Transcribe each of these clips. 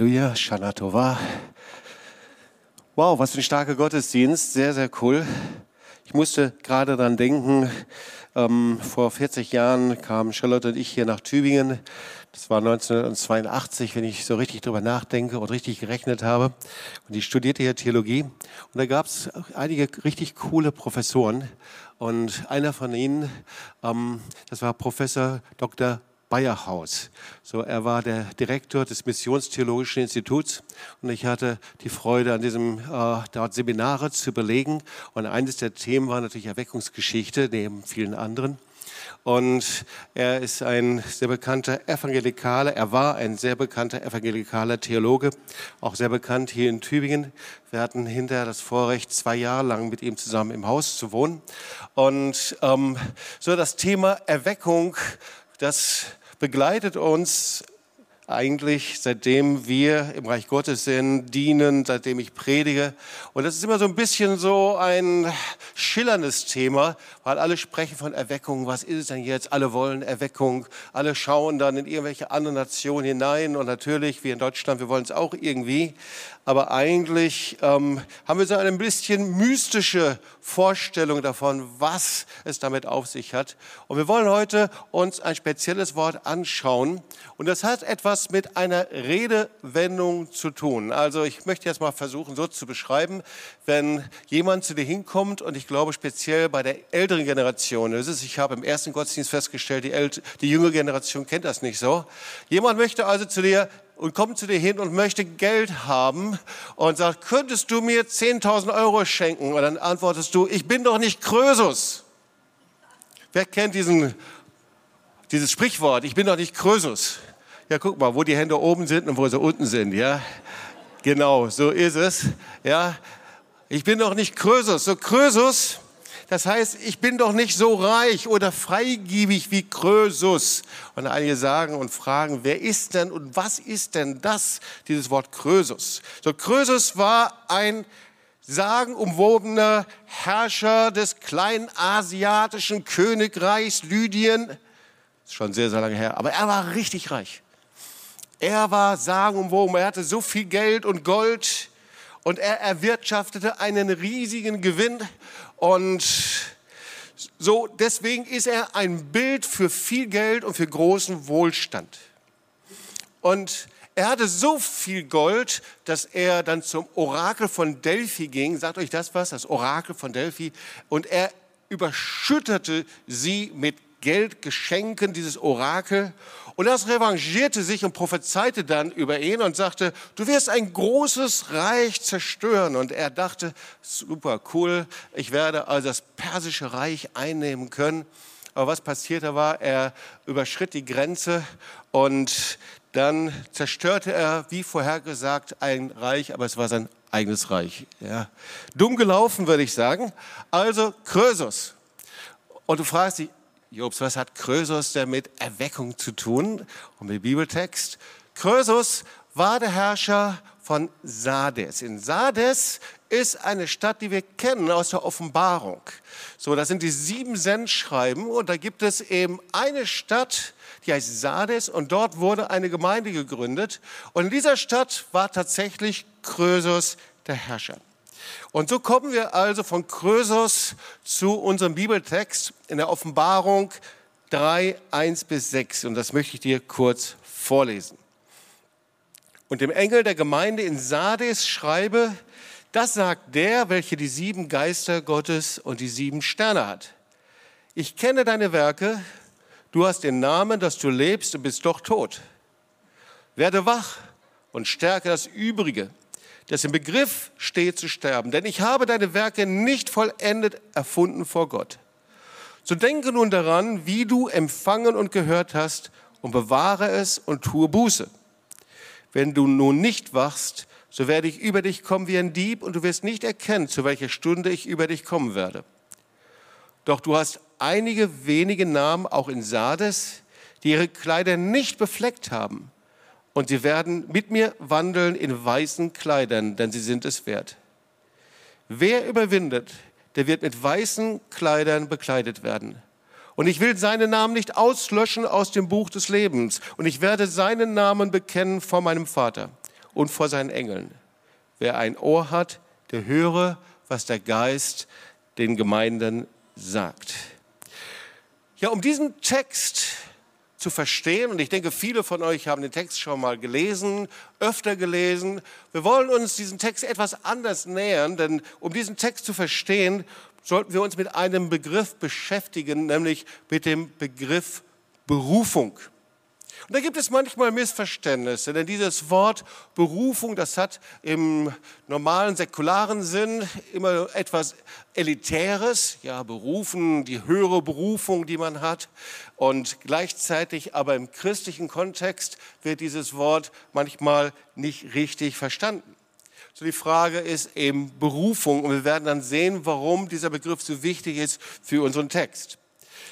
Halleluja, Shana Tova. Wow, was für ein starker Gottesdienst, sehr, sehr cool. Ich musste gerade daran denken, ähm, vor 40 Jahren kamen Charlotte und ich hier nach Tübingen. Das war 1982, wenn ich so richtig drüber nachdenke und richtig gerechnet habe. Und ich studierte hier Theologie. Und da gab es einige richtig coole Professoren. Und einer von ihnen, ähm, das war Professor Dr. Bayerhaus. So, er war der Direktor des Missionstheologischen Instituts und ich hatte die Freude, an diesem äh, dort Seminare zu belegen. Und eines der Themen war natürlich Erweckungsgeschichte, neben vielen anderen. Und er ist ein sehr bekannter Evangelikaler, er war ein sehr bekannter evangelikaler Theologe, auch sehr bekannt hier in Tübingen. Wir hatten hinterher das Vorrecht, zwei Jahre lang mit ihm zusammen im Haus zu wohnen. Und ähm, so das Thema Erweckung, das begleitet uns eigentlich, seitdem wir im Reich Gottes sind, dienen, seitdem ich predige. Und das ist immer so ein bisschen so ein schillerndes Thema, weil alle sprechen von Erweckung. Was ist es denn jetzt? Alle wollen Erweckung. Alle schauen dann in irgendwelche anderen Nationen hinein. Und natürlich, wie in Deutschland, wir wollen es auch irgendwie. Aber eigentlich ähm, haben wir so eine ein bisschen mystische Vorstellung davon, was es damit auf sich hat. Und wir wollen heute uns ein spezielles Wort anschauen. Und das hat etwas mit einer Redewendung zu tun. Also ich möchte jetzt mal versuchen, so zu beschreiben, wenn jemand zu dir hinkommt und ich glaube speziell bei der älteren Generation ist es, ich habe im ersten Gottesdienst festgestellt, die, älte, die jüngere Generation kennt das nicht so. Jemand möchte also zu dir und kommt zu dir hin und möchte Geld haben und sagt, könntest du mir 10.000 Euro schenken? Und dann antwortest du, ich bin doch nicht Krösus. Wer kennt diesen, dieses Sprichwort? Ich bin doch nicht Krösus. Ja, guck mal, wo die Hände oben sind und wo sie unten sind, ja. Genau, so ist es, ja. Ich bin doch nicht Krösus. So Krösus, das heißt, ich bin doch nicht so reich oder freigiebig wie Krösus. Und einige sagen und fragen, wer ist denn und was ist denn das, dieses Wort Krösus? So, Krösus war ein sagenumwobener Herrscher des kleinen asiatischen Königreichs Lydien. Das ist schon sehr, sehr lange her, aber er war richtig reich. Er war sagenumwoben, er hatte so viel Geld und Gold und er erwirtschaftete einen riesigen Gewinn und so, deswegen ist er ein Bild für viel Geld und für großen Wohlstand. Und er hatte so viel Gold, dass er dann zum Orakel von Delphi ging. Sagt euch das was? Das Orakel von Delphi. Und er überschüttete sie mit Geldgeschenken, dieses Orakel. Und das revanchierte sich und prophezeite dann über ihn und sagte, du wirst ein großes Reich zerstören. Und er dachte, super cool, ich werde also das persische Reich einnehmen können. Aber was passierte war, er überschritt die Grenze und dann zerstörte er, wie vorhergesagt, ein Reich, aber es war sein eigenes Reich. Ja. Dumm gelaufen, würde ich sagen. Also Krösus. Und du fragst dich, Jobs, was hat Krösus denn mit Erweckung zu tun? Und mit Bibeltext. Krösus war der Herrscher von Sardes. In Sardes ist eine Stadt, die wir kennen aus der Offenbarung. So, das sind die sieben Sendschreiben und da gibt es eben eine Stadt, die heißt Sardes und dort wurde eine Gemeinde gegründet und in dieser Stadt war tatsächlich Krösus der Herrscher. Und so kommen wir also von Krösus zu unserem Bibeltext in der Offenbarung 3, 1 bis 6. Und das möchte ich dir kurz vorlesen. Und dem Engel der Gemeinde in Sardes schreibe, das sagt der, welcher die sieben Geister Gottes und die sieben Sterne hat. Ich kenne deine Werke, du hast den Namen, dass du lebst und bist doch tot. Werde wach und stärke das Übrige das im Begriff steht zu sterben. Denn ich habe deine Werke nicht vollendet erfunden vor Gott. So denke nun daran, wie du empfangen und gehört hast, und bewahre es und tue Buße. Wenn du nun nicht wachst, so werde ich über dich kommen wie ein Dieb, und du wirst nicht erkennen, zu welcher Stunde ich über dich kommen werde. Doch du hast einige wenige Namen auch in Sardes, die ihre Kleider nicht befleckt haben und sie werden mit mir wandeln in weißen Kleidern, denn sie sind es wert. Wer überwindet, der wird mit weißen Kleidern bekleidet werden. Und ich will seinen Namen nicht auslöschen aus dem Buch des Lebens. Und ich werde seinen Namen bekennen vor meinem Vater und vor seinen Engeln. Wer ein Ohr hat, der höre, was der Geist den Gemeinden sagt. Ja, um diesen Text zu verstehen, und ich denke, viele von euch haben den Text schon mal gelesen, öfter gelesen. Wir wollen uns diesen Text etwas anders nähern, denn um diesen Text zu verstehen, sollten wir uns mit einem Begriff beschäftigen, nämlich mit dem Begriff Berufung. Und da gibt es manchmal Missverständnisse, denn dieses Wort Berufung, das hat im normalen säkularen Sinn immer etwas Elitäres, ja, berufen, die höhere Berufung, die man hat. Und gleichzeitig aber im christlichen Kontext wird dieses Wort manchmal nicht richtig verstanden. So die Frage ist eben Berufung und wir werden dann sehen, warum dieser Begriff so wichtig ist für unseren Text.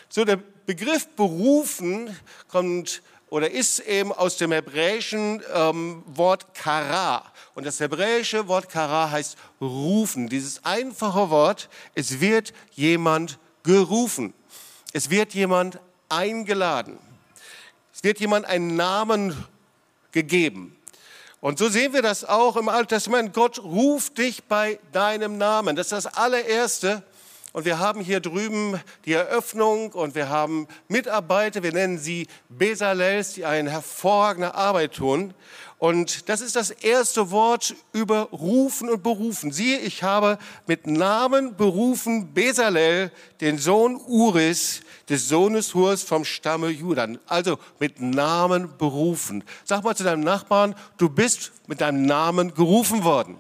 So der Begriff berufen kommt oder ist eben aus dem hebräischen ähm, Wort kara. Und das hebräische Wort kara heißt rufen. Dieses einfache Wort, es wird jemand gerufen. Es wird jemand eingeladen. Es wird jemand einen Namen gegeben. Und so sehen wir das auch im Alten Testament. Gott ruft dich bei deinem Namen. Das ist das allererste, und wir haben hier drüben die Eröffnung und wir haben Mitarbeiter, wir nennen sie Besalels, die eine hervorragende Arbeit tun. Und das ist das erste Wort über Rufen und Berufen. Siehe, ich habe mit Namen berufen Besalel, den Sohn Uris, des Sohnes Hurs vom Stamme Judan. Also mit Namen berufen. Sag mal zu deinem Nachbarn, du bist mit deinem Namen gerufen worden.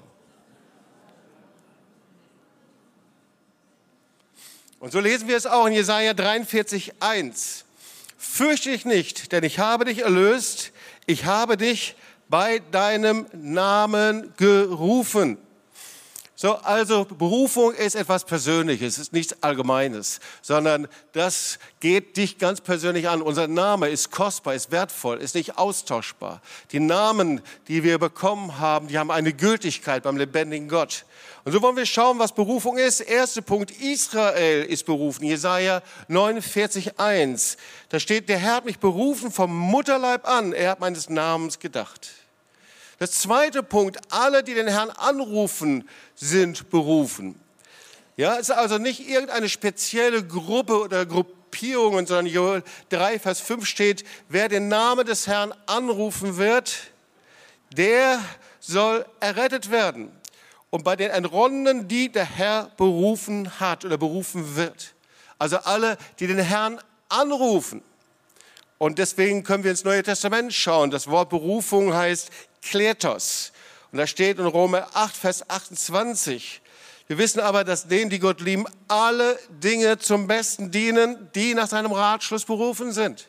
Und so lesen wir es auch in Jesaja 43, 1. Fürchte dich nicht, denn ich habe dich erlöst. Ich habe dich bei deinem Namen gerufen. So, also Berufung ist etwas Persönliches, ist nichts Allgemeines, sondern das geht dich ganz persönlich an. Unser Name ist kostbar, ist wertvoll, ist nicht austauschbar. Die Namen, die wir bekommen haben, die haben eine Gültigkeit beim lebendigen Gott. Und so wollen wir schauen, was Berufung ist. Erster Punkt, Israel ist berufen. Jesaja 49, 1. Da steht, der Herr hat mich berufen vom Mutterleib an. Er hat meines Namens gedacht. Der zweite Punkt, alle, die den Herrn anrufen, sind berufen. Ja, es ist also nicht irgendeine spezielle Gruppe oder Gruppierung, sondern Joel 3, Vers 5 steht, wer den Namen des Herrn anrufen wird, der soll errettet werden. Und bei den Entronnenen, die der Herr berufen hat oder berufen wird. Also alle, die den Herrn anrufen. Und deswegen können wir ins Neue Testament schauen. Das Wort Berufung heißt Kletos. Und da steht in Rome 8, Vers 28. Wir wissen aber, dass denen, die Gott lieben, alle Dinge zum Besten dienen, die nach seinem Ratschluss berufen sind.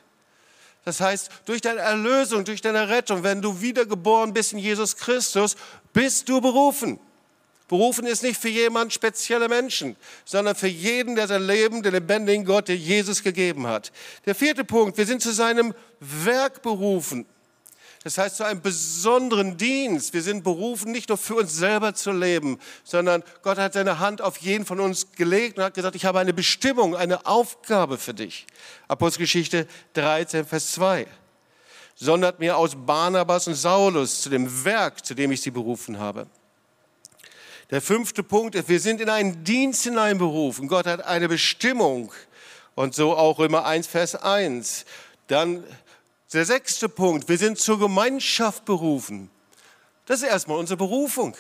Das heißt, durch deine Erlösung, durch deine Rettung, wenn du wiedergeboren bist in Jesus Christus, bist du berufen. Berufen ist nicht für jemand spezielle Menschen, sondern für jeden, der sein Leben, den lebendigen Gott, der Jesus gegeben hat. Der vierte Punkt, wir sind zu seinem Werk berufen. Das heißt, zu einem besonderen Dienst. Wir sind berufen, nicht nur für uns selber zu leben, sondern Gott hat seine Hand auf jeden von uns gelegt und hat gesagt, ich habe eine Bestimmung, eine Aufgabe für dich. Apostelgeschichte 13, Vers 2. Sondert mir aus Barnabas und Saulus zu dem Werk, zu dem ich sie berufen habe. Der fünfte Punkt ist, wir sind in einen Dienst hineinberufen. Gott hat eine Bestimmung. Und so auch Römer 1, Vers 1. Dann der sechste Punkt, wir sind zur Gemeinschaft berufen. Das ist erstmal unsere Berufung.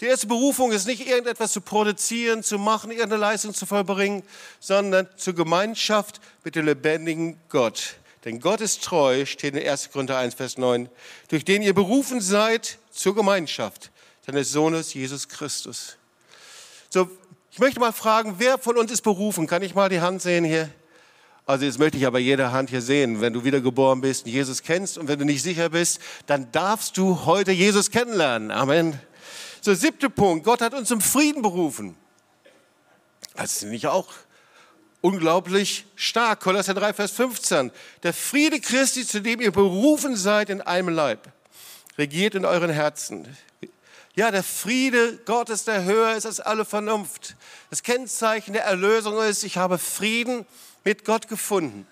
Die erste Berufung ist nicht irgendetwas zu produzieren, zu machen, irgendeine Leistung zu vollbringen, sondern zur Gemeinschaft mit dem lebendigen Gott. Denn Gott ist treu, steht in 1. Korinther 1, Vers 9, durch den ihr berufen seid zur Gemeinschaft seines Sohnes Jesus Christus. So, ich möchte mal fragen, wer von uns ist berufen? Kann ich mal die Hand sehen hier? Also jetzt möchte ich aber jede Hand hier sehen. Wenn du wiedergeboren bist und Jesus kennst und wenn du nicht sicher bist, dann darfst du heute Jesus kennenlernen. Amen. So, siebter Punkt. Gott hat uns zum Frieden berufen. Das ist nicht auch unglaublich stark. Kolosser 3, Vers 15. Der Friede Christi, zu dem ihr berufen seid in einem Leib, regiert in euren Herzen. Ja, der Friede Gottes, der höher ist als alle Vernunft. Das Kennzeichen der Erlösung ist, ich habe Frieden mit Gott gefunden.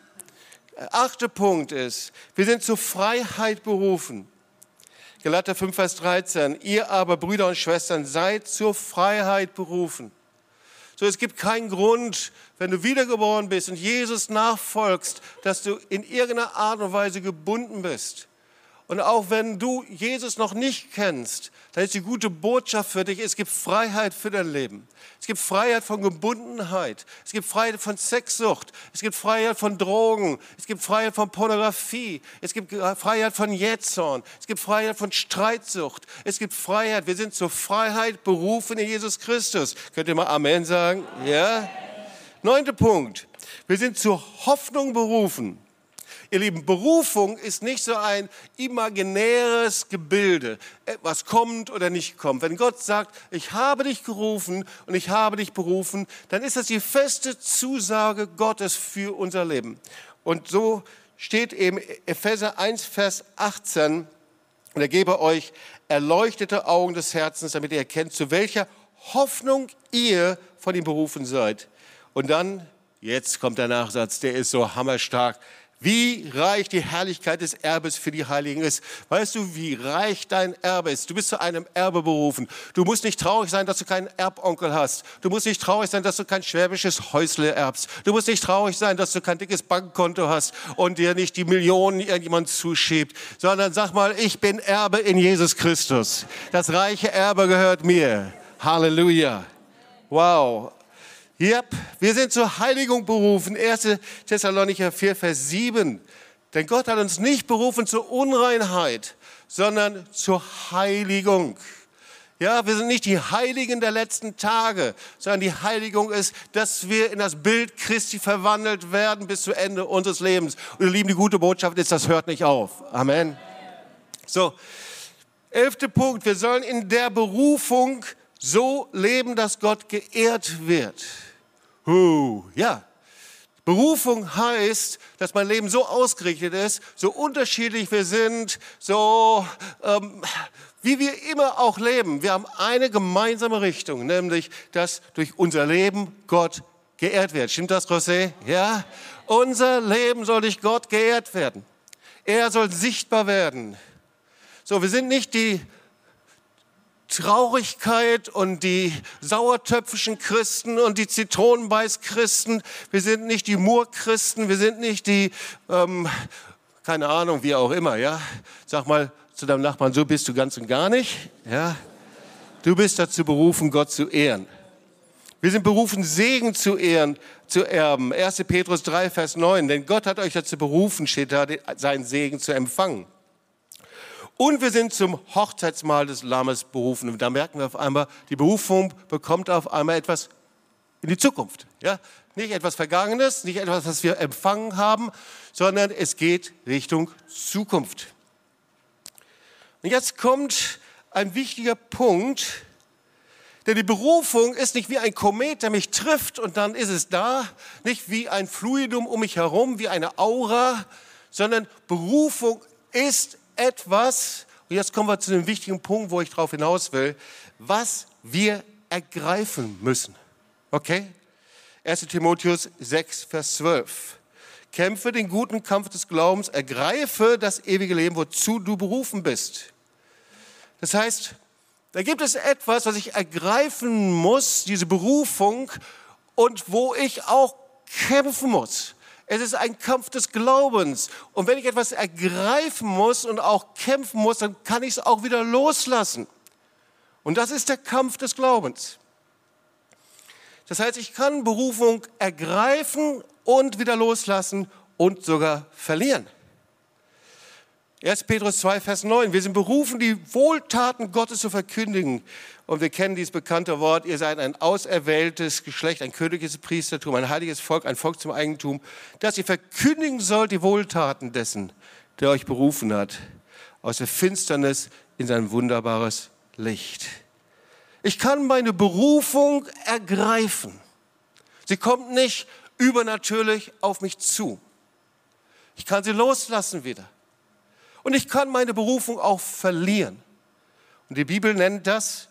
Der achte Punkt ist, wir sind zur Freiheit berufen. Galater 5, Vers 13. Ihr aber, Brüder und Schwestern, seid zur Freiheit berufen. So, es gibt keinen Grund, wenn du wiedergeboren bist und Jesus nachfolgst, dass du in irgendeiner Art und Weise gebunden bist. Und auch wenn du Jesus noch nicht kennst, dann ist die gute Botschaft für dich, es gibt Freiheit für dein Leben. Es gibt Freiheit von Gebundenheit. Es gibt Freiheit von Sexsucht. Es gibt Freiheit von Drogen. Es gibt Freiheit von Pornografie. Es gibt Freiheit von Jetzorn. Es gibt Freiheit von Streitsucht. Es gibt Freiheit. Wir sind zur Freiheit berufen in Jesus Christus. Könnt ihr mal Amen sagen? Ja? Neunter Punkt. Wir sind zur Hoffnung berufen. Ihr Lieben, Berufung ist nicht so ein imaginäres Gebilde, was kommt oder nicht kommt. Wenn Gott sagt, ich habe dich gerufen und ich habe dich berufen, dann ist das die feste Zusage Gottes für unser Leben. Und so steht eben Epheser 1, Vers 18, und er gebe euch erleuchtete Augen des Herzens, damit ihr erkennt, zu welcher Hoffnung ihr von ihm berufen seid. Und dann, jetzt kommt der Nachsatz, der ist so hammerstark. Wie reich die Herrlichkeit des Erbes für die Heiligen ist. Weißt du, wie reich dein Erbe ist? Du bist zu einem Erbe berufen. Du musst nicht traurig sein, dass du keinen Erbonkel hast. Du musst nicht traurig sein, dass du kein schwäbisches Häusle erbst. Du musst nicht traurig sein, dass du kein dickes Bankkonto hast und dir nicht die Millionen irgendjemand zuschiebt, sondern sag mal, ich bin Erbe in Jesus Christus. Das reiche Erbe gehört mir. Halleluja. Wow. Yep, wir sind zur Heiligung berufen. 1. Thessalonicher 4, Vers 7. Denn Gott hat uns nicht berufen zur Unreinheit, sondern zur Heiligung. Ja, wir sind nicht die Heiligen der letzten Tage, sondern die Heiligung ist, dass wir in das Bild Christi verwandelt werden bis zu Ende unseres Lebens. Und ihr Lieben, die gute Botschaft ist, das hört nicht auf. Amen. So, elfter Punkt. Wir sollen in der Berufung so leben, dass Gott geehrt wird. Huh, ja. Berufung heißt, dass mein Leben so ausgerichtet ist, so unterschiedlich wir sind, so ähm, wie wir immer auch leben. Wir haben eine gemeinsame Richtung, nämlich, dass durch unser Leben Gott geehrt wird. Stimmt das, José? Ja? Unser Leben soll durch Gott geehrt werden. Er soll sichtbar werden. So, wir sind nicht die Traurigkeit und die sauertöpfischen Christen und die Zitronenbeiß-Christen. Wir sind nicht die Murr-Christen, wir sind nicht die, ähm, keine Ahnung, wie auch immer, ja. Sag mal zu deinem Nachbarn, so bist du ganz und gar nicht, ja. Du bist dazu berufen, Gott zu ehren. Wir sind berufen, Segen zu ehren, zu erben. 1. Petrus 3, Vers 9. Denn Gott hat euch dazu berufen, steht da, seinen Segen zu empfangen. Und wir sind zum Hochzeitsmahl des Lammes berufen. Und da merken wir auf einmal, die Berufung bekommt auf einmal etwas in die Zukunft. Ja? Nicht etwas Vergangenes, nicht etwas, was wir empfangen haben, sondern es geht Richtung Zukunft. Und jetzt kommt ein wichtiger Punkt, denn die Berufung ist nicht wie ein Komet, der mich trifft und dann ist es da, nicht wie ein Fluidum um mich herum, wie eine Aura, sondern Berufung ist etwas, und jetzt kommen wir zu dem wichtigen Punkt, wo ich darauf hinaus will, was wir ergreifen müssen. Okay? 1 Timotheus 6, Vers 12. Kämpfe den guten Kampf des Glaubens, ergreife das ewige Leben, wozu du berufen bist. Das heißt, da gibt es etwas, was ich ergreifen muss, diese Berufung, und wo ich auch kämpfen muss. Es ist ein Kampf des Glaubens. Und wenn ich etwas ergreifen muss und auch kämpfen muss, dann kann ich es auch wieder loslassen. Und das ist der Kampf des Glaubens. Das heißt, ich kann Berufung ergreifen und wieder loslassen und sogar verlieren. 1. Petrus 2, Vers 9. Wir sind berufen, die Wohltaten Gottes zu verkündigen. Und wir kennen dieses bekannte Wort, ihr seid ein auserwähltes Geschlecht, ein königliches Priestertum, ein heiliges Volk, ein Volk zum Eigentum, dass ihr verkündigen sollt die Wohltaten dessen, der euch berufen hat, aus der Finsternis in sein wunderbares Licht. Ich kann meine Berufung ergreifen. Sie kommt nicht übernatürlich auf mich zu. Ich kann sie loslassen wieder. Und ich kann meine Berufung auch verlieren. Und die Bibel nennt das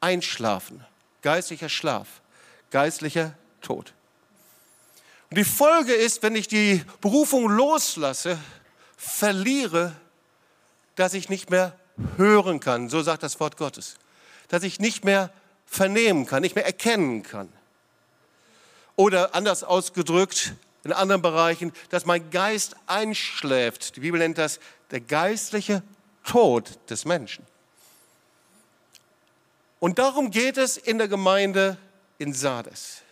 Einschlafen, geistlicher Schlaf, geistlicher Tod. Und die Folge ist, wenn ich die Berufung loslasse, verliere, dass ich nicht mehr hören kann, so sagt das Wort Gottes. Dass ich nicht mehr vernehmen kann, nicht mehr erkennen kann. Oder anders ausgedrückt, in anderen Bereichen, dass mein Geist einschläft. Die Bibel nennt das der geistliche Tod des Menschen. Und darum geht es in der Gemeinde in Sardes.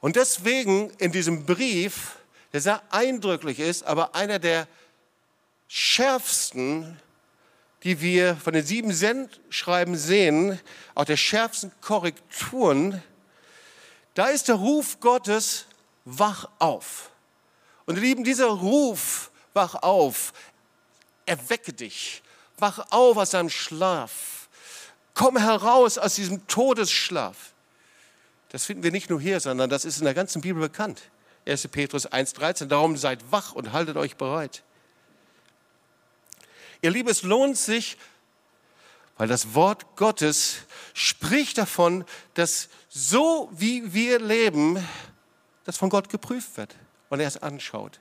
Und deswegen in diesem Brief, der sehr eindrücklich ist, aber einer der schärfsten, die wir von den sieben Sendschreiben sehen, auch der schärfsten Korrekturen, da ist der Ruf Gottes, wach auf. Und ihr Lieben, dieser Ruf, wach auf, erwecke dich, wach auf aus deinem Schlaf, komm heraus aus diesem Todesschlaf. Das finden wir nicht nur hier, sondern das ist in der ganzen Bibel bekannt. 1. Petrus 1,13. Darum seid wach und haltet euch bereit. Ihr Lieben, es lohnt sich, weil das Wort Gottes spricht davon, dass so wie wir leben, das von Gott geprüft wird und er es anschaut.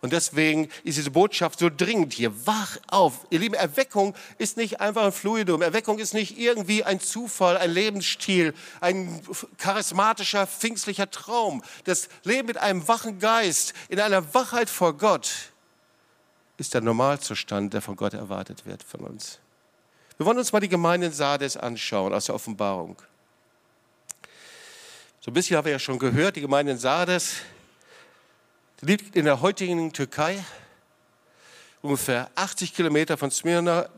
Und deswegen ist diese Botschaft so dringend hier. Wach auf. Ihr Lieben, Erweckung ist nicht einfach ein Fluidum. Erweckung ist nicht irgendwie ein Zufall, ein Lebensstil, ein charismatischer, pfingstlicher Traum. Das Leben mit einem wachen Geist, in einer Wachheit vor Gott, ist der Normalzustand, der von Gott erwartet wird von uns. Wir wollen uns mal die Gemeinde in Sardes anschauen aus der Offenbarung. So ein bisschen haben wir ja schon gehört, die Gemeinde in Sardes liegt in der heutigen Türkei, ungefähr 80 Kilometer von Smyrna,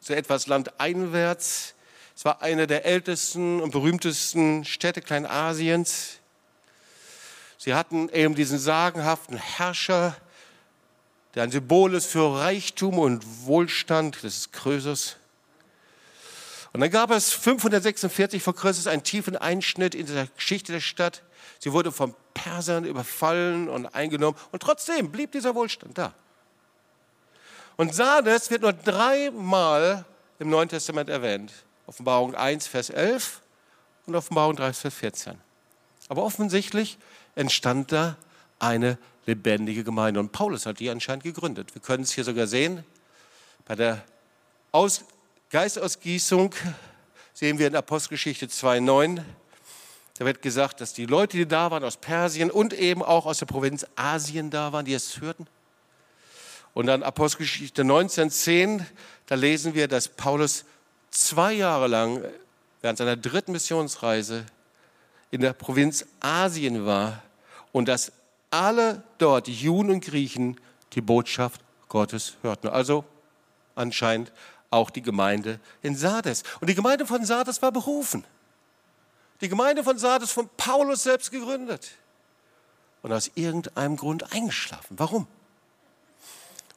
so etwas landeinwärts. Es war eine der ältesten und berühmtesten Städte Kleinasiens. Sie hatten eben diesen sagenhaften Herrscher, der ein Symbol ist für Reichtum und Wohlstand, das ist Krösus. Und dann gab es 546 vor Christus einen tiefen Einschnitt in der Geschichte der Stadt. Sie wurde von Persern überfallen und eingenommen und trotzdem blieb dieser Wohlstand da. Und Sardes wird nur dreimal im Neuen Testament erwähnt. Offenbarung 1, Vers 11 und Offenbarung 3, Vers 14. Aber offensichtlich entstand da eine lebendige Gemeinde. Und Paulus hat die anscheinend gegründet. Wir können es hier sogar sehen. Bei der Aus Geistausgießung sehen wir in Apostelgeschichte 2,9. Da wird gesagt, dass die Leute, die da waren aus Persien und eben auch aus der Provinz Asien da waren, die es hörten. Und dann Apostelgeschichte 19,10, da lesen wir, dass Paulus zwei Jahre lang während seiner dritten Missionsreise in der Provinz Asien war und dass alle dort, Juden und Griechen, die Botschaft Gottes hörten. Also anscheinend auch die Gemeinde in Sardes. Und die Gemeinde von Sardes war berufen. Die Gemeinde von Sardes von Paulus selbst gegründet und aus irgendeinem Grund eingeschlafen. Warum?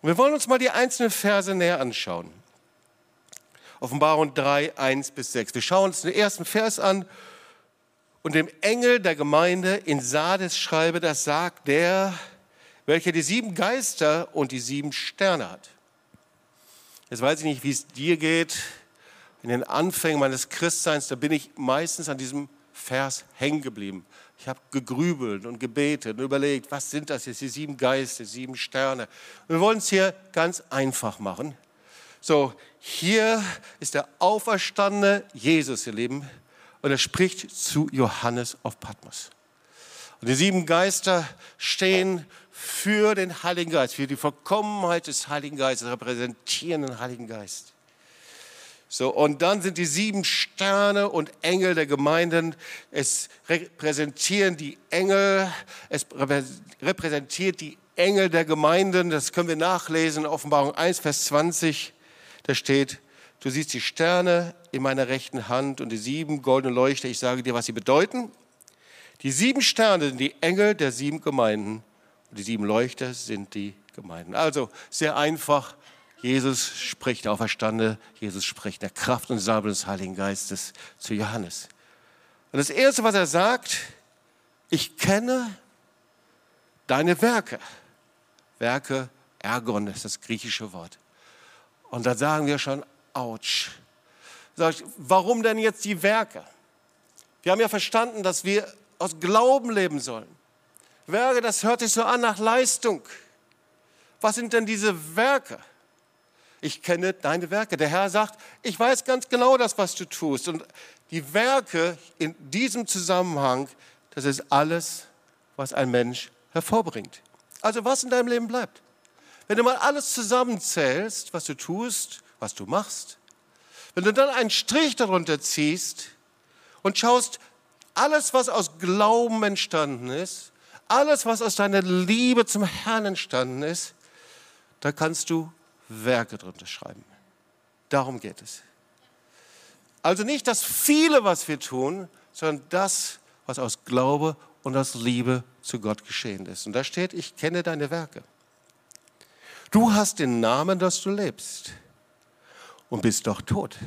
Und wir wollen uns mal die einzelnen Verse näher anschauen. Offenbarung 3, 1 bis 6. Wir schauen uns den ersten Vers an. Und dem Engel der Gemeinde in Sardes schreibe, das sagt der, welcher die sieben Geister und die sieben Sterne hat. Jetzt weiß ich nicht, wie es dir geht in den Anfängen meines Christseins, da bin ich meistens an diesem Vers hängen geblieben. Ich habe gegrübelt und gebetet und überlegt, was sind das jetzt, die sieben Geister, sieben Sterne. Und wir wollen es hier ganz einfach machen. So, hier ist der auferstandene Jesus, ihr Lieben, und er spricht zu Johannes auf Patmos. Und die sieben Geister stehen für den Heiligen Geist, für die Vollkommenheit des Heiligen Geistes, repräsentieren den Heiligen Geist. So, und dann sind die sieben Sterne und Engel der Gemeinden. Es repräsentieren die Engel, es repräsentiert die Engel der Gemeinden. Das können wir nachlesen in Offenbarung 1, Vers 20. Da steht, du siehst die Sterne in meiner rechten Hand und die sieben goldenen Leuchter. Ich sage dir, was sie bedeuten. Die sieben Sterne sind die Engel der sieben Gemeinden die sieben Leuchter sind die Gemeinden. Also sehr einfach Jesus spricht der Auferstande, Jesus spricht der Kraft und Salbe des Heiligen Geistes zu Johannes. Und das Erste, was er sagt, ich kenne deine Werke. Werke, Ergon ist das griechische Wort. Und da sagen wir schon, ouch. Warum denn jetzt die Werke? Wir haben ja verstanden, dass wir aus Glauben leben sollen. Werke, das hört sich so an nach Leistung. Was sind denn diese Werke? Ich kenne deine Werke. Der Herr sagt, ich weiß ganz genau das, was du tust. Und die Werke in diesem Zusammenhang, das ist alles, was ein Mensch hervorbringt. Also was in deinem Leben bleibt. Wenn du mal alles zusammenzählst, was du tust, was du machst, wenn du dann einen Strich darunter ziehst und schaust, alles, was aus Glauben entstanden ist, alles, was aus deiner Liebe zum Herrn entstanden ist, da kannst du Werke drunter schreiben. Darum geht es. Also nicht das viele, was wir tun, sondern das, was aus Glaube und aus Liebe zu Gott geschehen ist. Und da steht, ich kenne deine Werke. Du hast den Namen, dass du lebst und bist doch tot.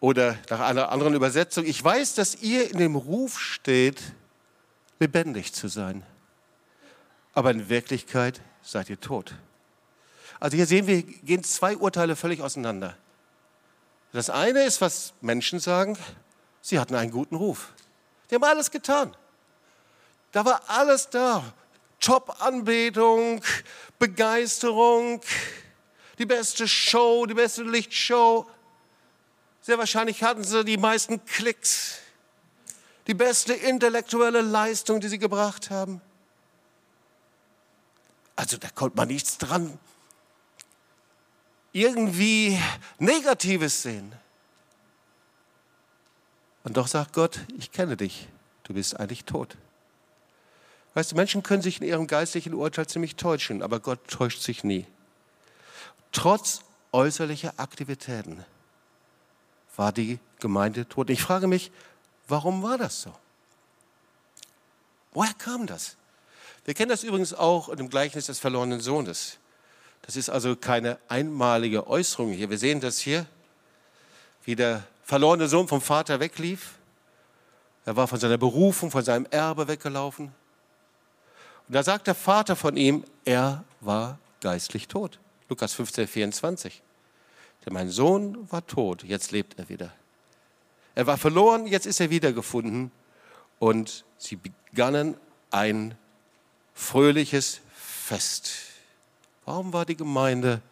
Oder nach einer anderen Übersetzung, ich weiß, dass ihr in dem Ruf steht, lebendig zu sein. Aber in Wirklichkeit seid ihr tot. Also hier sehen wir, gehen zwei Urteile völlig auseinander. Das eine ist, was Menschen sagen, sie hatten einen guten Ruf. Die haben alles getan. Da war alles da. Top-Anbetung, Begeisterung, die beste Show, die beste Lichtshow. Sehr wahrscheinlich hatten sie die meisten Klicks, die beste intellektuelle Leistung, die sie gebracht haben. Also da konnte man nichts dran irgendwie Negatives sehen. Und doch sagt Gott, ich kenne dich, du bist eigentlich tot. Weißt du, Menschen können sich in ihrem geistlichen Urteil ziemlich täuschen, aber Gott täuscht sich nie. Trotz äußerlicher Aktivitäten war die Gemeinde tot. Ich frage mich, warum war das so? Woher kam das? Wir kennen das übrigens auch dem Gleichnis des verlorenen Sohnes. Das ist also keine einmalige Äußerung hier. Wir sehen das hier, wie der verlorene Sohn vom Vater weglief. Er war von seiner Berufung, von seinem Erbe weggelaufen. Und da sagt der Vater von ihm, er war geistlich tot. Lukas 15, 24. Denn mein Sohn war tot, jetzt lebt er wieder. Er war verloren, jetzt ist er wiedergefunden. Und sie begannen ein fröhliches Fest. Warum war die Gemeinde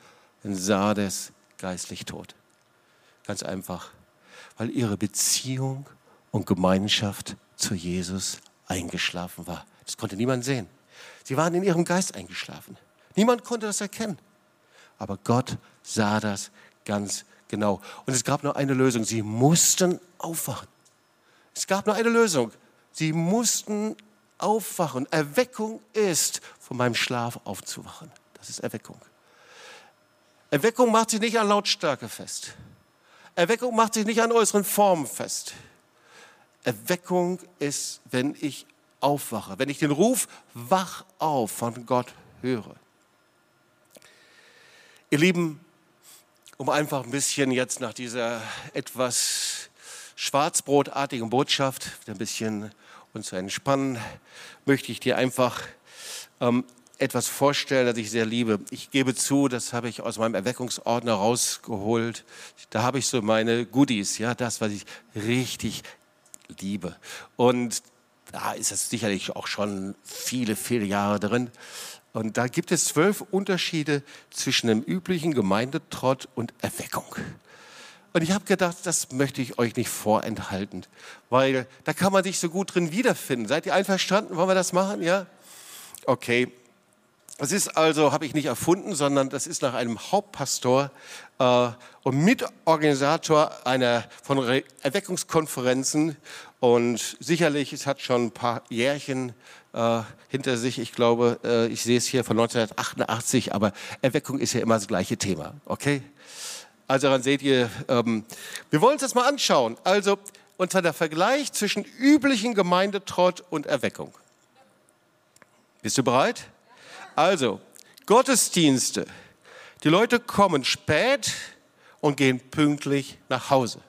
in Sardes geistlich tot? Ganz einfach, weil ihre Beziehung und Gemeinschaft zu Jesus eingeschlafen war. Das konnte niemand sehen. Sie waren in ihrem Geist eingeschlafen. Niemand konnte das erkennen. Aber Gott sah das ganz genau. Und es gab nur eine Lösung. Sie mussten aufwachen. Es gab nur eine Lösung. Sie mussten aufwachen. Erweckung ist, von meinem Schlaf aufzuwachen. Das ist Erweckung. Erweckung macht sich nicht an Lautstärke fest. Erweckung macht sich nicht an äußeren Formen fest. Erweckung ist, wenn ich aufwache, wenn ich den Ruf wach auf von Gott höre. Ihr Lieben, um einfach ein bisschen jetzt nach dieser etwas schwarzbrotartigen Botschaft ein bisschen uns zu entspannen, möchte ich dir einfach ähm, etwas vorstellen, das ich sehr liebe. Ich gebe zu, das habe ich aus meinem Erweckungsordner rausgeholt. Da habe ich so meine Goodies, ja, das, was ich richtig liebe. Und da ist es sicherlich auch schon viele, viele Jahre drin. Und da gibt es zwölf Unterschiede zwischen dem üblichen Gemeindetrott und Erweckung. Und ich habe gedacht, das möchte ich euch nicht vorenthalten, weil da kann man sich so gut drin wiederfinden. Seid ihr einverstanden? Wollen wir das machen? Ja? Okay. Das ist also, habe ich nicht erfunden, sondern das ist nach einem Hauptpastor äh, und Mitorganisator einer von Re Erweckungskonferenzen. Und sicherlich, es hat schon ein paar Jährchen äh, hinter sich. Ich glaube, äh, ich sehe es hier von 1988, aber Erweckung ist ja immer das gleiche Thema. Okay? Also daran seht ihr, ähm, wir wollen uns das mal anschauen. Also, und zwar der Vergleich zwischen üblichen Gemeindetrott und Erweckung. Bist du bereit? Also, Gottesdienste. Die Leute kommen spät und gehen pünktlich nach Hause.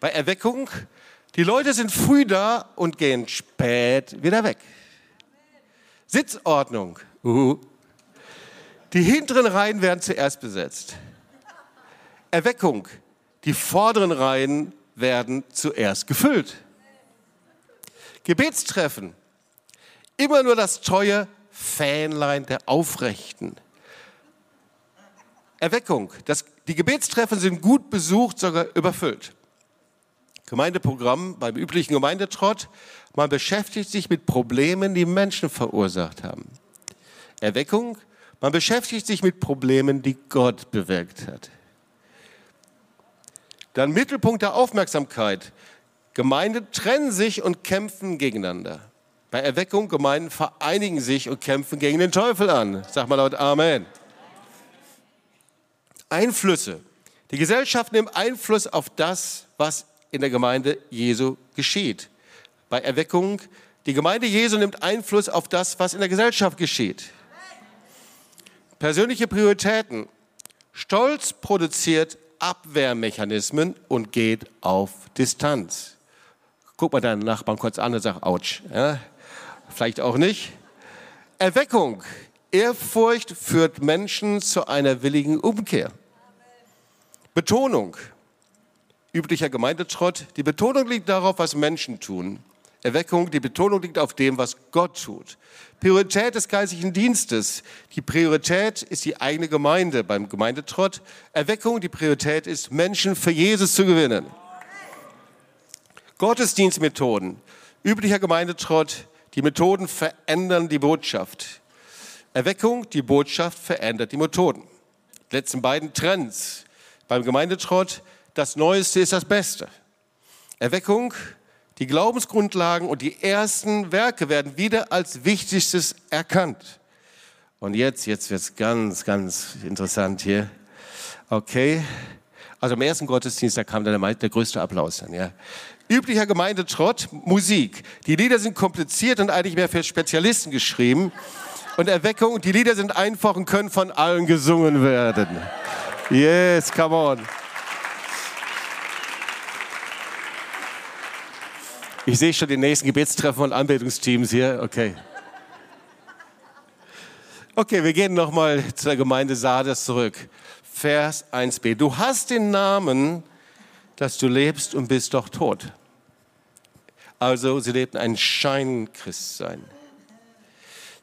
Bei Erweckung, die Leute sind früh da und gehen spät wieder weg. Sitzordnung. Uh. Die hinteren Reihen werden zuerst besetzt. Erweckung. Die vorderen Reihen werden zuerst gefüllt. Gebetstreffen. Immer nur das treue Fähnlein der Aufrechten Erweckung. Das, die Gebetstreffen sind gut besucht, sogar überfüllt. Gemeindeprogramm beim üblichen Gemeindetrott. Man beschäftigt sich mit Problemen, die Menschen verursacht haben. Erweckung. Man beschäftigt sich mit Problemen, die Gott bewirkt hat. Dann Mittelpunkt der Aufmerksamkeit. Gemeinden trennen sich und kämpfen gegeneinander. Bei Erweckung, Gemeinden vereinigen sich und kämpfen gegen den Teufel an. Sag mal laut Amen. Einflüsse. Die Gesellschaft nimmt Einfluss auf das, was in der Gemeinde Jesu geschieht. Bei Erweckung, die Gemeinde Jesu nimmt Einfluss auf das, was in der Gesellschaft geschieht. Persönliche Prioritäten. Stolz produziert Abwehrmechanismen und geht auf Distanz. Guck mal deinen Nachbarn kurz an und sag, ouch. Ja, vielleicht auch nicht. Erweckung. Ehrfurcht führt Menschen zu einer willigen Umkehr. Betonung. Üblicher Gemeindetrott. Die Betonung liegt darauf, was Menschen tun. Erweckung, die Betonung liegt auf dem, was Gott tut. Priorität des geistlichen Dienstes. Die Priorität ist die eigene Gemeinde beim Gemeindetrott. Erweckung, die Priorität ist, Menschen für Jesus zu gewinnen. Gottesdienstmethoden. Üblicher Gemeindetrott. Die Methoden verändern die Botschaft. Erweckung, die Botschaft verändert die Methoden. Die letzten beiden Trends beim Gemeindetrott, das Neueste ist das Beste. Erweckung, die Glaubensgrundlagen und die ersten Werke werden wieder als Wichtigstes erkannt. Und jetzt, jetzt wird es ganz, ganz interessant hier. Okay. Also im ersten Gottesdienst, da kam dann der, der größte Applaus dann, ja. Üblicher Gemeindetrott, Musik. Die Lieder sind kompliziert und eigentlich mehr für Spezialisten geschrieben. Und Erweckung, die Lieder sind einfach und können von allen gesungen werden. Yes, come on. Ich sehe schon die nächsten Gebetstreffen und Anbetungsteams hier. Okay. Okay, wir gehen nochmal zur Gemeinde Sardes zurück. Vers 1b. Du hast den Namen, dass du lebst und bist doch tot. Also, sie lebten ein Scheinchristsein.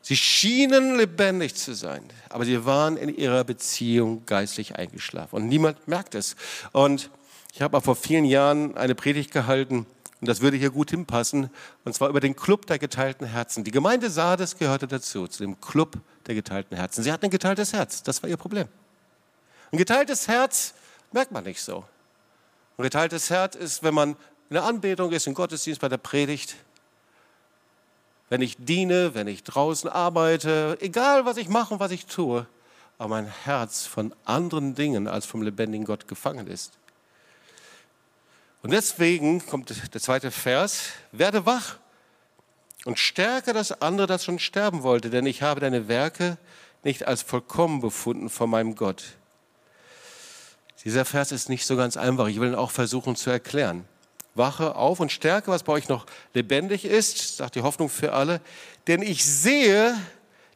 Sie schienen lebendig zu sein, aber sie waren in ihrer Beziehung geistlich eingeschlafen. Und niemand merkt es. Und ich habe vor vielen Jahren eine Predigt gehalten, und das würde hier gut hinpassen, und zwar über den Club der geteilten Herzen. Die Gemeinde Sardes gehörte dazu, zu dem Club der geteilten Herzen. Sie hatten ein geteiltes Herz, das war ihr Problem. Ein geteiltes Herz merkt man nicht so. Ein geteiltes Herz ist, wenn man in der Anbetung ist, im Gottesdienst, bei der Predigt, wenn ich diene, wenn ich draußen arbeite, egal was ich mache und was ich tue, aber mein Herz von anderen Dingen als vom lebendigen Gott gefangen ist. Und deswegen kommt der zweite Vers, werde wach und stärke das andere, das schon sterben wollte, denn ich habe deine Werke nicht als vollkommen befunden vor meinem Gott. Dieser Vers ist nicht so ganz einfach. Ich will ihn auch versuchen zu erklären wache auf und stärke, was bei euch noch lebendig ist, sagt die Hoffnung für alle, denn ich sehe,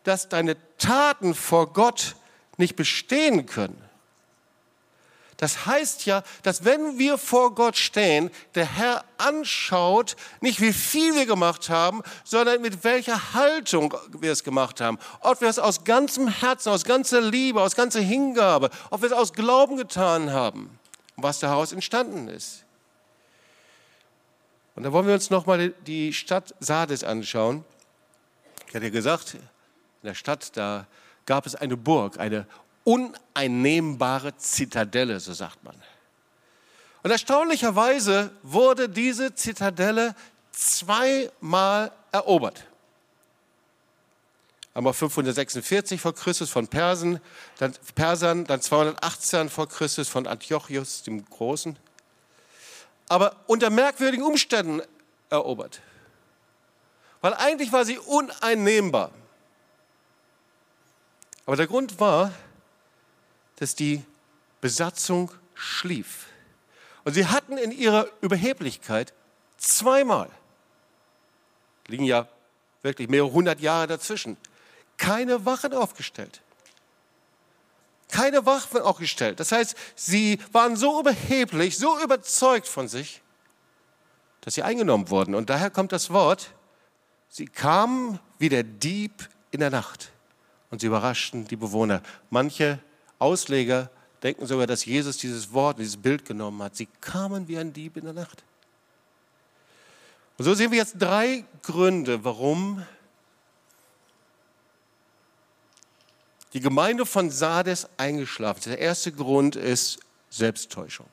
dass deine Taten vor Gott nicht bestehen können. Das heißt ja, dass wenn wir vor Gott stehen, der Herr anschaut, nicht wie viel wir gemacht haben, sondern mit welcher Haltung wir es gemacht haben. Ob wir es aus ganzem Herzen, aus ganzer Liebe, aus ganzer Hingabe, ob wir es aus Glauben getan haben, was daraus entstanden ist. Und da wollen wir uns nochmal die Stadt Sardes anschauen. Ich hatte ja gesagt, in der Stadt, da gab es eine Burg, eine uneinnehmbare Zitadelle, so sagt man. Und erstaunlicherweise wurde diese Zitadelle zweimal erobert. Einmal 546 vor Christus von Persen, dann Persern, dann 218 vor Christus von Antiochus dem Großen aber unter merkwürdigen Umständen erobert. Weil eigentlich war sie uneinnehmbar. Aber der Grund war, dass die Besatzung schlief. Und sie hatten in ihrer Überheblichkeit zweimal, liegen ja wirklich mehrere hundert Jahre dazwischen, keine Wachen aufgestellt keine Waffen aufgestellt. Das heißt, sie waren so überheblich, so überzeugt von sich, dass sie eingenommen wurden. Und daher kommt das Wort, sie kamen wie der Dieb in der Nacht und sie überraschten die Bewohner. Manche Ausleger denken sogar, dass Jesus dieses Wort, dieses Bild genommen hat. Sie kamen wie ein Dieb in der Nacht. Und so sehen wir jetzt drei Gründe, warum die Gemeinde von Sardes eingeschlafen ist. Der erste Grund ist Selbsttäuschung.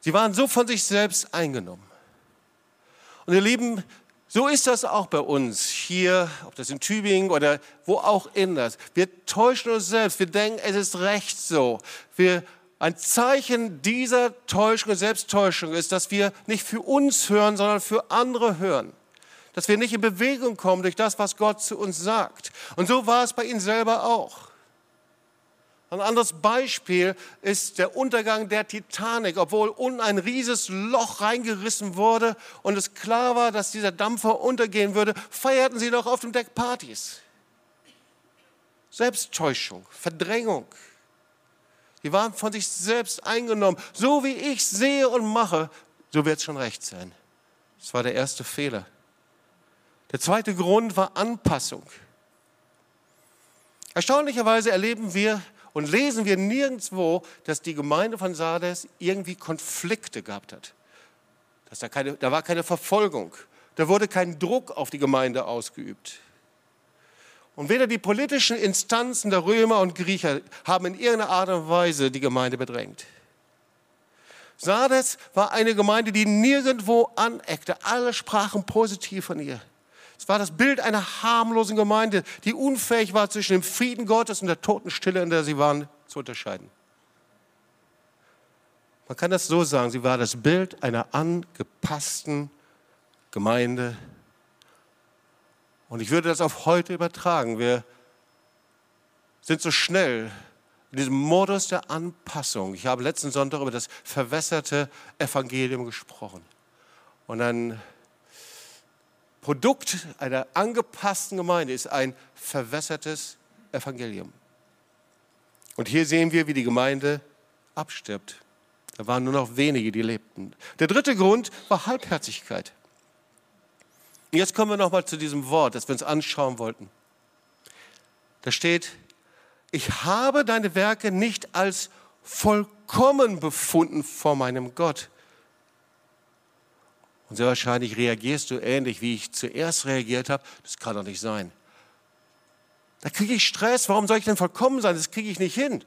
Sie waren so von sich selbst eingenommen. Und ihr Lieben, so ist das auch bei uns hier, ob das in Tübingen oder wo auch anders. Wir täuschen uns selbst. Wir denken, es ist recht so. Wir, ein Zeichen dieser Täuschung und Selbsttäuschung ist, dass wir nicht für uns hören, sondern für andere hören. Dass wir nicht in Bewegung kommen durch das, was Gott zu uns sagt. Und so war es bei ihnen selber auch. Ein anderes Beispiel ist der Untergang der Titanic. Obwohl unten ein rieses Loch reingerissen wurde und es klar war, dass dieser Dampfer untergehen würde, feierten sie noch auf dem Deck Partys. Selbsttäuschung, Verdrängung. Die waren von sich selbst eingenommen. So wie ich sehe und mache, so wird es schon recht sein. Das war der erste Fehler. Der zweite Grund war Anpassung. Erstaunlicherweise erleben wir und lesen wir nirgendwo, dass die Gemeinde von Sardes irgendwie Konflikte gehabt hat. Dass da, keine, da war keine Verfolgung. Da wurde kein Druck auf die Gemeinde ausgeübt. Und weder die politischen Instanzen der Römer und Griecher haben in irgendeiner Art und Weise die Gemeinde bedrängt. Sardes war eine Gemeinde, die nirgendwo aneckte. Alle sprachen positiv von ihr. Es war das Bild einer harmlosen Gemeinde, die unfähig war, zwischen dem Frieden Gottes und der Totenstille, in der sie waren, zu unterscheiden. Man kann das so sagen, sie war das Bild einer angepassten Gemeinde. Und ich würde das auf heute übertragen. Wir sind so schnell in diesem Modus der Anpassung. Ich habe letzten Sonntag über das verwässerte Evangelium gesprochen. Und dann Produkt einer angepassten Gemeinde ist ein verwässertes Evangelium. Und hier sehen wir, wie die Gemeinde abstirbt. Da waren nur noch wenige, die lebten. Der dritte Grund war Halbherzigkeit. Und jetzt kommen wir nochmal zu diesem Wort, das wir uns anschauen wollten. Da steht, ich habe deine Werke nicht als vollkommen befunden vor meinem Gott. Und sehr wahrscheinlich reagierst du ähnlich, wie ich zuerst reagiert habe. Das kann doch nicht sein. Da kriege ich Stress. Warum soll ich denn vollkommen sein? Das kriege ich nicht hin.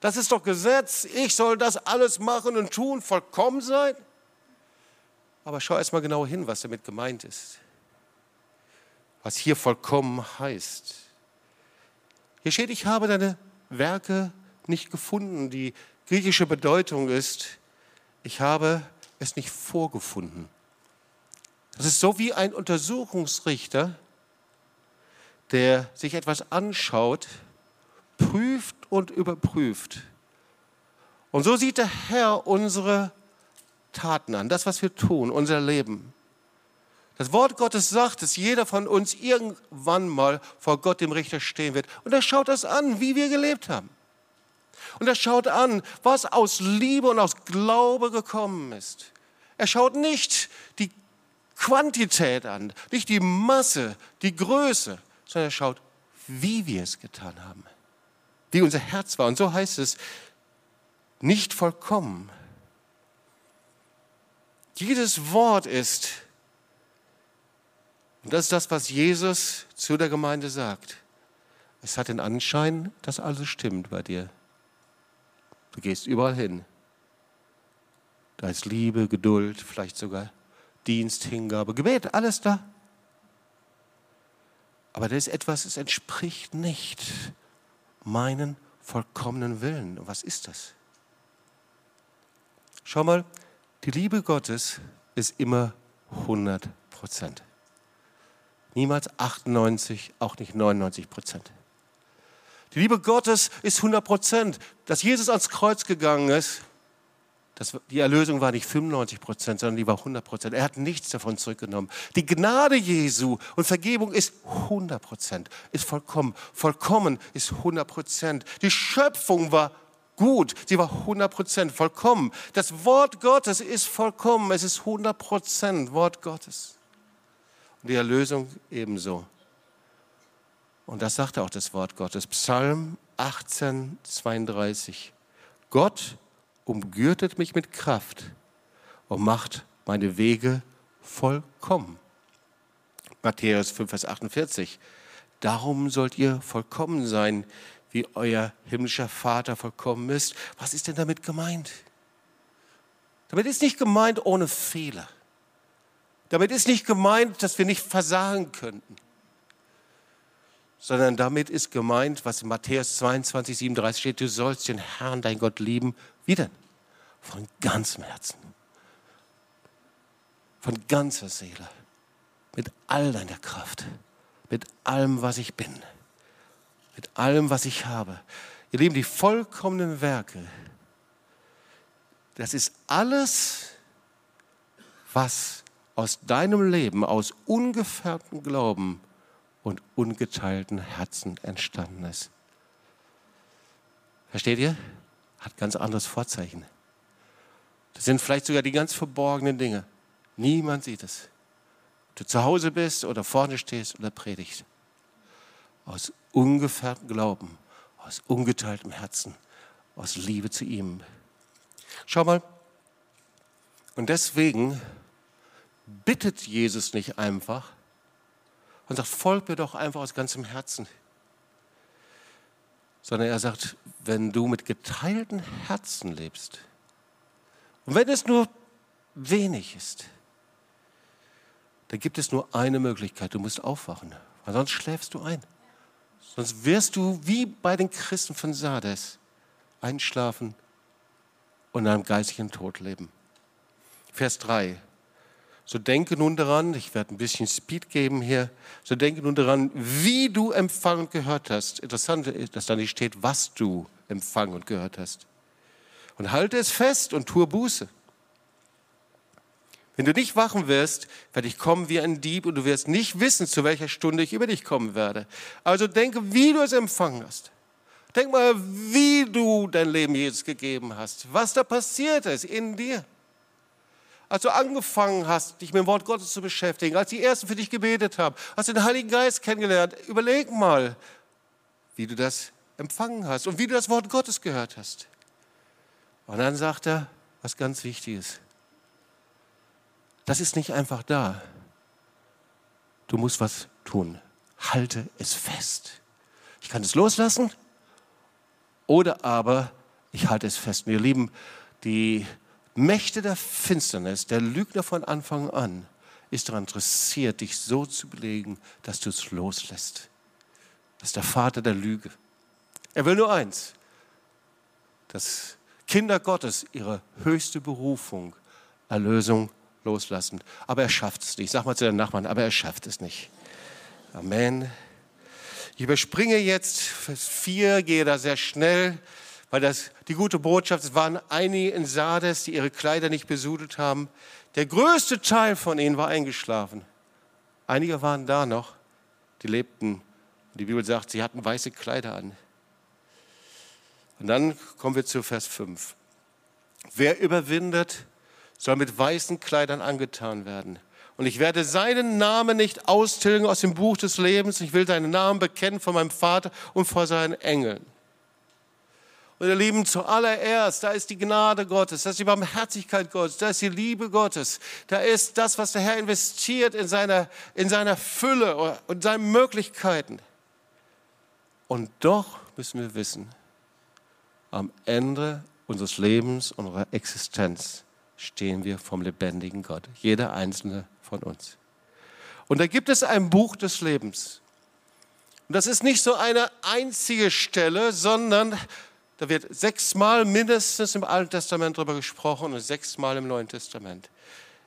Das ist doch Gesetz. Ich soll das alles machen und tun, vollkommen sein. Aber schau erst mal genau hin, was damit gemeint ist. Was hier vollkommen heißt. Hier steht, ich habe deine Werke nicht gefunden. Die griechische Bedeutung ist, ich habe es nicht vorgefunden. Das ist so wie ein Untersuchungsrichter, der sich etwas anschaut, prüft und überprüft. Und so sieht der Herr unsere Taten an, das, was wir tun, unser Leben. Das Wort Gottes sagt, dass jeder von uns irgendwann mal vor Gott, dem Richter, stehen wird. Und er schaut das an, wie wir gelebt haben. Und er schaut an, was aus Liebe und aus Glaube gekommen ist. Er schaut nicht die Quantität an, nicht die Masse, die Größe, sondern er schaut, wie wir es getan haben, wie unser Herz war. Und so heißt es, nicht vollkommen. Jedes Wort ist, und das ist das, was Jesus zu der Gemeinde sagt. Es hat den Anschein, dass alles stimmt bei dir. Du gehst überall hin. Da ist Liebe, Geduld, vielleicht sogar Dienst, Hingabe, Gebet, alles da. Aber da ist etwas, es entspricht nicht meinen vollkommenen Willen. Und was ist das? Schau mal, die Liebe Gottes ist immer 100 Prozent. Niemals 98, auch nicht 99 Prozent. Die Liebe Gottes ist 100 Prozent. Dass Jesus ans Kreuz gegangen ist, das, die Erlösung war nicht 95 Prozent, sondern die war 100 Prozent. Er hat nichts davon zurückgenommen. Die Gnade Jesu und Vergebung ist 100 Prozent, ist vollkommen. Vollkommen ist 100 Prozent. Die Schöpfung war gut, sie war 100 Prozent vollkommen. Das Wort Gottes ist vollkommen, es ist 100 Prozent Wort Gottes. Und die Erlösung ebenso. Und das sagt auch das Wort Gottes. Psalm 18, 32. Gott umgürtet mich mit Kraft und macht meine Wege vollkommen. Matthäus 5, Vers 48. Darum sollt ihr vollkommen sein, wie euer himmlischer Vater vollkommen ist. Was ist denn damit gemeint? Damit ist nicht gemeint ohne Fehler. Damit ist nicht gemeint, dass wir nicht versagen könnten. Sondern damit ist gemeint, was in Matthäus 22, 37 steht, du sollst den Herrn, dein Gott, lieben. Wie denn? Von ganzem Herzen. Von ganzer Seele. Mit all deiner Kraft. Mit allem, was ich bin mit allem, was ich habe. Ihr Lieben, die vollkommenen Werke, das ist alles, was aus deinem Leben, aus ungefärbtem Glauben und ungeteilten Herzen entstanden ist. Versteht ihr? Hat ganz anderes Vorzeichen. Das sind vielleicht sogar die ganz verborgenen Dinge. Niemand sieht es. Ob du zu Hause bist oder vorne stehst oder predigst aus ungefährtem Glauben, aus ungeteiltem Herzen, aus Liebe zu ihm. Schau mal, und deswegen bittet Jesus nicht einfach und sagt, folg mir doch einfach aus ganzem Herzen, sondern er sagt, wenn du mit geteilten Herzen lebst und wenn es nur wenig ist, dann gibt es nur eine Möglichkeit, du musst aufwachen, weil sonst schläfst du ein. Sonst wirst du wie bei den Christen von Sardes einschlafen und in einem geistigen Tod leben. Vers 3. So denke nun daran, ich werde ein bisschen Speed geben hier, so denke nun daran, wie du empfangen und gehört hast. Interessant ist, dass da nicht steht, was du empfangen und gehört hast. Und halte es fest und tue Buße. Wenn du nicht wachen wirst, werde ich kommen wie ein Dieb und du wirst nicht wissen, zu welcher Stunde ich über dich kommen werde. Also denke, wie du es empfangen hast. Denk mal, wie du dein Leben Jesus gegeben hast, was da passiert ist in dir. Als du angefangen hast, dich mit dem Wort Gottes zu beschäftigen, als die Ersten für dich gebetet haben, hast du den Heiligen Geist kennengelernt, überleg mal, wie du das empfangen hast und wie du das Wort Gottes gehört hast. Und dann sagt er, was ganz wichtig ist. Das ist nicht einfach da. Du musst was tun. Halte es fest. Ich kann es loslassen oder aber ich halte es fest. Ihr Lieben, die Mächte der Finsternis, der Lügner von Anfang an, ist daran interessiert, dich so zu belegen, dass du es loslässt. Das ist der Vater der Lüge. Er will nur eins, dass Kinder Gottes ihre höchste Berufung, Erlösung loslassen. Aber er schafft es nicht. Sag mal zu deinem Nachbarn, aber er schafft es nicht. Amen. Ich überspringe jetzt Vers 4, gehe da sehr schnell, weil das die gute Botschaft, es waren einige in Sardes, die ihre Kleider nicht besudelt haben. Der größte Teil von ihnen war eingeschlafen. Einige waren da noch, die lebten. Die Bibel sagt, sie hatten weiße Kleider an. Und dann kommen wir zu Vers 5. Wer überwindet, soll mit weißen Kleidern angetan werden. Und ich werde seinen Namen nicht austilgen aus dem Buch des Lebens. Ich will seinen Namen bekennen vor meinem Vater und vor seinen Engeln. Und ihr Lieben, zuallererst, da ist die Gnade Gottes, da ist die Barmherzigkeit Gottes, da ist die Liebe Gottes, da ist das, was der Herr investiert in seiner, in seiner Fülle und seinen Möglichkeiten. Und doch müssen wir wissen, am Ende unseres Lebens, unserer Existenz, stehen wir vom lebendigen Gott, jeder einzelne von uns. Und da gibt es ein Buch des Lebens. Und das ist nicht so eine einzige Stelle, sondern da wird sechsmal mindestens im Alten Testament darüber gesprochen und sechsmal im Neuen Testament.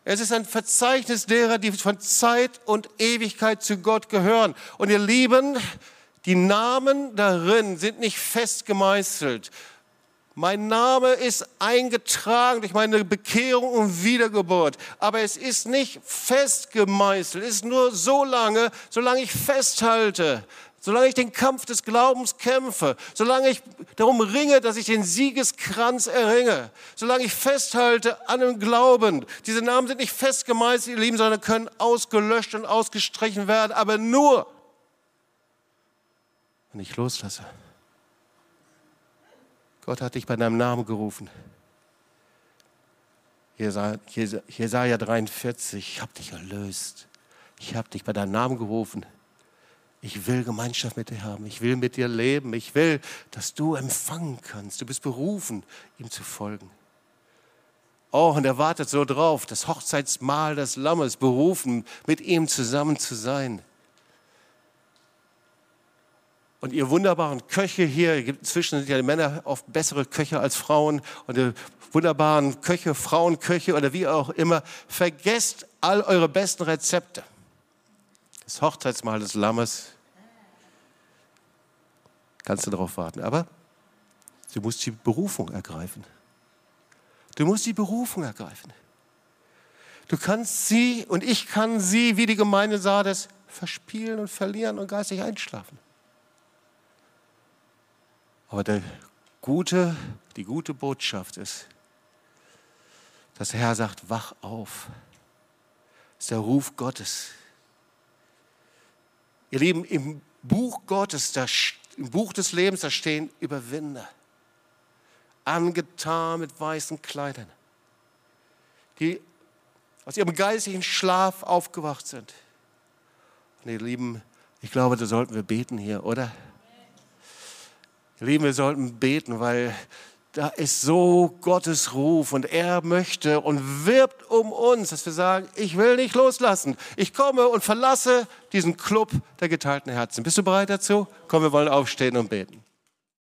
Es ist ein Verzeichnis derer, die von Zeit und Ewigkeit zu Gott gehören. Und ihr Lieben, die Namen darin sind nicht fest gemeißelt, mein Name ist eingetragen durch meine Bekehrung und Wiedergeburt. Aber es ist nicht fest gemeißelt. Es ist nur so lange, solange ich festhalte, solange ich den Kampf des Glaubens kämpfe, solange ich darum ringe, dass ich den Siegeskranz erringe, solange ich festhalte an dem Glauben. Diese Namen sind nicht fest gemeißelt, ihr Lieben, sondern können ausgelöscht und ausgestrichen werden, aber nur, und nicht loslasse. Gott hat dich bei deinem Namen gerufen. Jesaja 43, ich habe dich erlöst. Ich habe dich bei deinem Namen gerufen. Ich will Gemeinschaft mit dir haben. Ich will mit dir leben. Ich will, dass du empfangen kannst. Du bist berufen, ihm zu folgen. Oh, und er wartet so drauf, das Hochzeitsmahl des Lammes, berufen, mit ihm zusammen zu sein. Und ihr wunderbaren Köche hier, inzwischen sind ja Männer oft bessere Köche als Frauen, und die wunderbaren Köche, Frauenköche oder wie auch immer, vergesst all eure besten Rezepte. Das Hochzeitsmahl des Lammes, kannst du darauf warten. Aber du musst die Berufung ergreifen. Du musst die Berufung ergreifen. Du kannst sie und ich kann sie, wie die Gemeinde Sardes, verspielen und verlieren und geistig einschlafen. Aber der gute, die gute Botschaft ist, dass der Herr sagt, wach auf. Das ist der Ruf Gottes. Ihr Lieben, im Buch Gottes, da, im Buch des Lebens, da stehen Überwinder, angetan mit weißen Kleidern, die aus ihrem geistigen Schlaf aufgewacht sind. Und ihr Lieben, ich glaube, da sollten wir beten hier, oder? Lieben, wir sollten beten, weil da ist so Gottes Ruf und er möchte und wirbt um uns, dass wir sagen, ich will nicht loslassen. Ich komme und verlasse diesen Club der geteilten Herzen. Bist du bereit dazu? Komm, wir wollen aufstehen und beten.